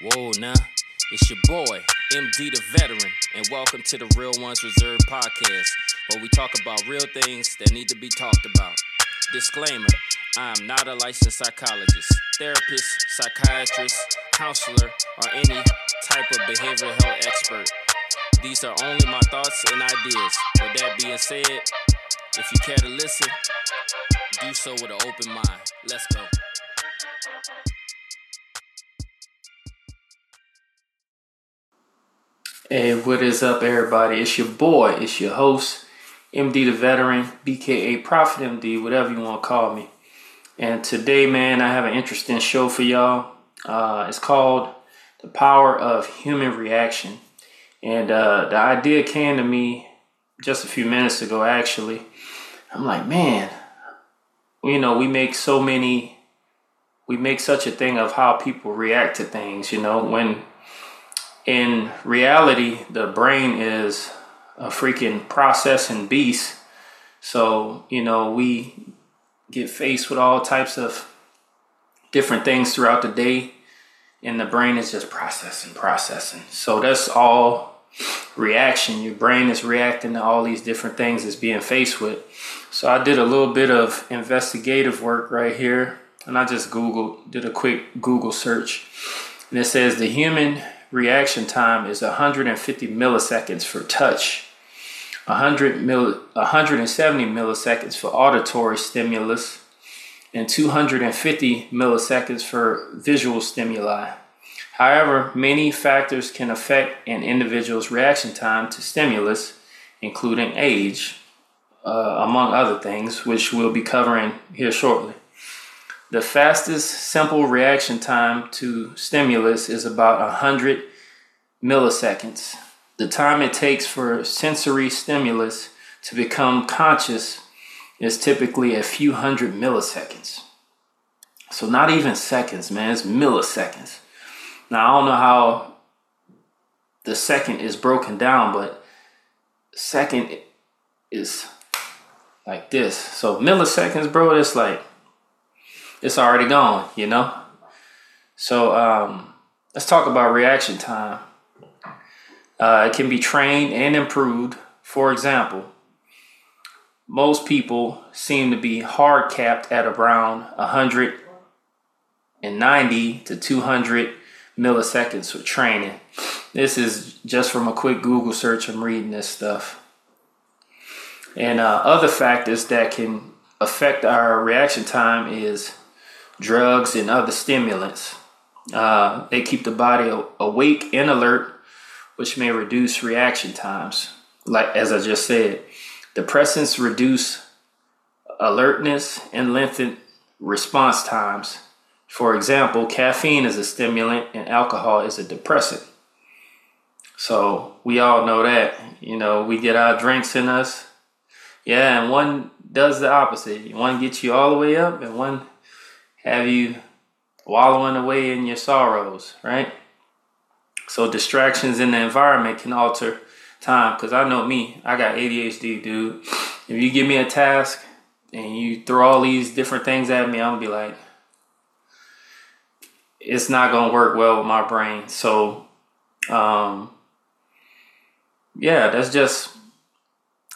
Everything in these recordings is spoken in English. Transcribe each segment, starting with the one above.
Whoa, nah. It's your boy, MDEE the Veteran, and welcome to the Real Ones Reserved podcast, where we talk about real things that need to be talked about. Disclaimer I am not a licensed psychologist, therapist, psychiatrist, counselor, or any type of behavioral health expert. These are only my thoughts and ideas. With that being said, if you care to listen, do so with an open mind. Let's go. Hey, what is up, everybody? It's your boy, it's your host, MDEE the Veteran, BKA Prophet MDEE, whatever you want to call me. And today, man, I have an interesting show for y'all. Uh, it's called The Power of Human Reaction. And uh, the idea came to me just a few minutes ago, actually. I'm like, man, you know, we make so many, we make such a thing of how people react to things, you know, when in reality, the brain is a freaking processing beast. So, you know, we get faced with all types of different things throughout the day, and the brain is just processing, processing. So, that's all reaction. Your brain is reacting to all these different things it's being faced with. So, I did a little bit of investigative work right here, and I just Googled, did a quick Google search, and it says the human reaction time is 150 milliseconds for touch, 100 mil, 170 milliseconds for auditory stimulus, and 250 milliseconds for visual stimuli. However, many factors can affect an individual's reaction time to stimulus, including age, uh, among other things, which we'll be covering here shortly. The fastest simple reaction time to stimulus is about 100 milliseconds. The time it takes for sensory stimulus to become conscious is typically a few hundred milliseconds. So, not even seconds, man, it's milliseconds. Now, I don't know how the second is broken down, but second is like this. So, milliseconds, bro, it's like it's already gone, you know? So um, let's talk about reaction time. Uh, it can be trained and improved. For example, most people seem to be hard capped at around 190 to 200 milliseconds for training. This is just from a quick Google search. I'm reading this stuff. And uh, other factors that can affect our reaction time is drugs, and other stimulants. Uh, they keep the body awake and alert, which may reduce reaction times. Like as I just said, depressants reduce alertness and lengthen response times. For example, caffeine is a stimulant and alcohol is a depressant. So we all know that. You know, we get our drinks in us. Yeah, and one does the opposite. One gets you all the way up, and one have you wallowing away in your sorrows, right? So distractions in the environment can alter time. Cause I know me, I got ADHD, dude. If you give me a task and you throw all these different things at me, I'm gonna be like, it's not gonna work well with my brain. So, um, yeah, that's just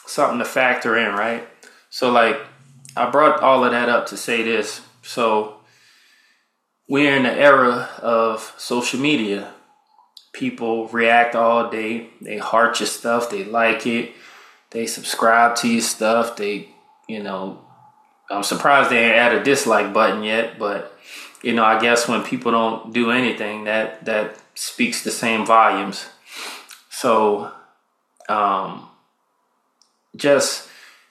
something to factor in, right? So, like, I brought all of that up to say this. So, we're in the era of social media. People react all day. They heart your stuff. They like it. They subscribe to your stuff. They, you know, I'm surprised they ain't add a dislike button yet. But you know, I guess when people don't do anything, that that speaks the same volumes. So, um, just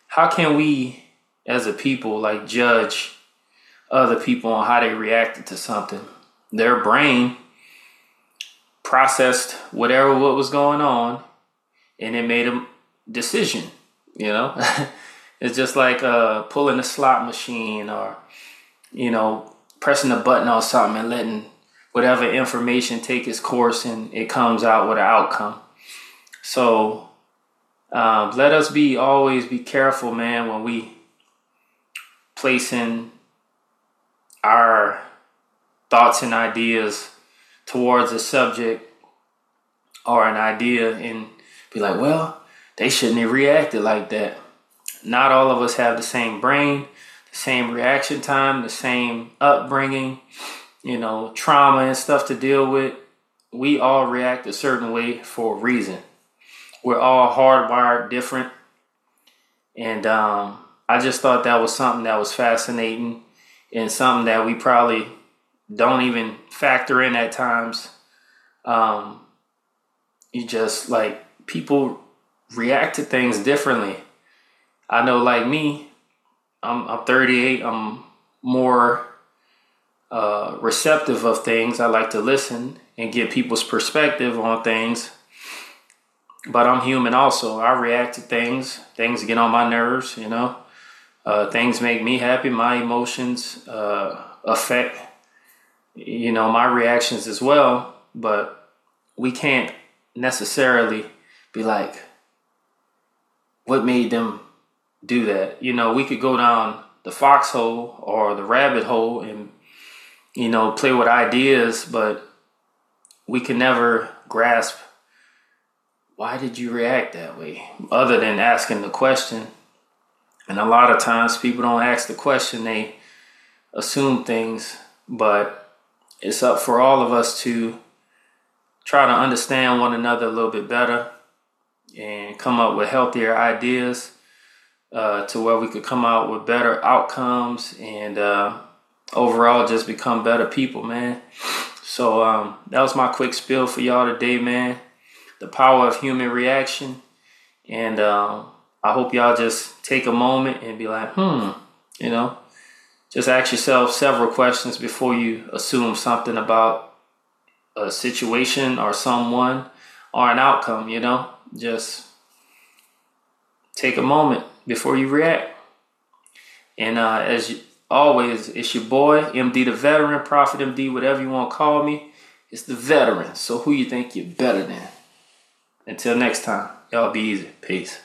how can we, as a people, like judge? Other people on how they reacted to something. Their brain processed whatever what was going on and it made a decision, you know? it's just like uh, pulling a slot machine or, you know, pressing a button on something and letting whatever information take its course and it comes out with an outcome. So um, let us be always be careful, man, when we placing our thoughts and ideas towards a subject or an idea and be like, well, they shouldn't have reacted like that. Not all of us have the same brain, the same reaction time, the same upbringing, you know, trauma and stuff to deal with. We all react a certain way for a reason. We're all hardwired different. And um, I just thought that was something that was fascinating and something that we probably don't even factor in at times. Um, you just like people react to things differently. I know, like me, I'm, I'm 38. I'm more uh, receptive of things. I like to listen and get people's perspective on things. But I'm human also. I react to things. Things get on my nerves, you know. Uh, things make me happy. My emotions uh, affect, you know, my reactions as well. But we can't necessarily be like, what made them do that? You know, we could go down the foxhole or the rabbit hole and, you know, play with ideas, but we can never grasp why did you react that way other than asking the question and a lot of times people don't ask the question, they assume things, but it's up for all of us to try to understand one another a little bit better and come up with healthier ideas uh, to where we could come out with better outcomes and uh, overall just become better people, man. So um, that was my quick spill for y'all today, man. The power of human reaction. And um, I hope y'all just take a moment and be like, hmm, you know, just ask yourself several questions before you assume something about a situation or someone or an outcome, you know, just take a moment before you react. And uh, as you, always, it's your boy, MDEE the veteran, Prophet MDEE, whatever you want to call me. It's the veteran. So who you think you're better than? Until next time, y'all be easy. Peace.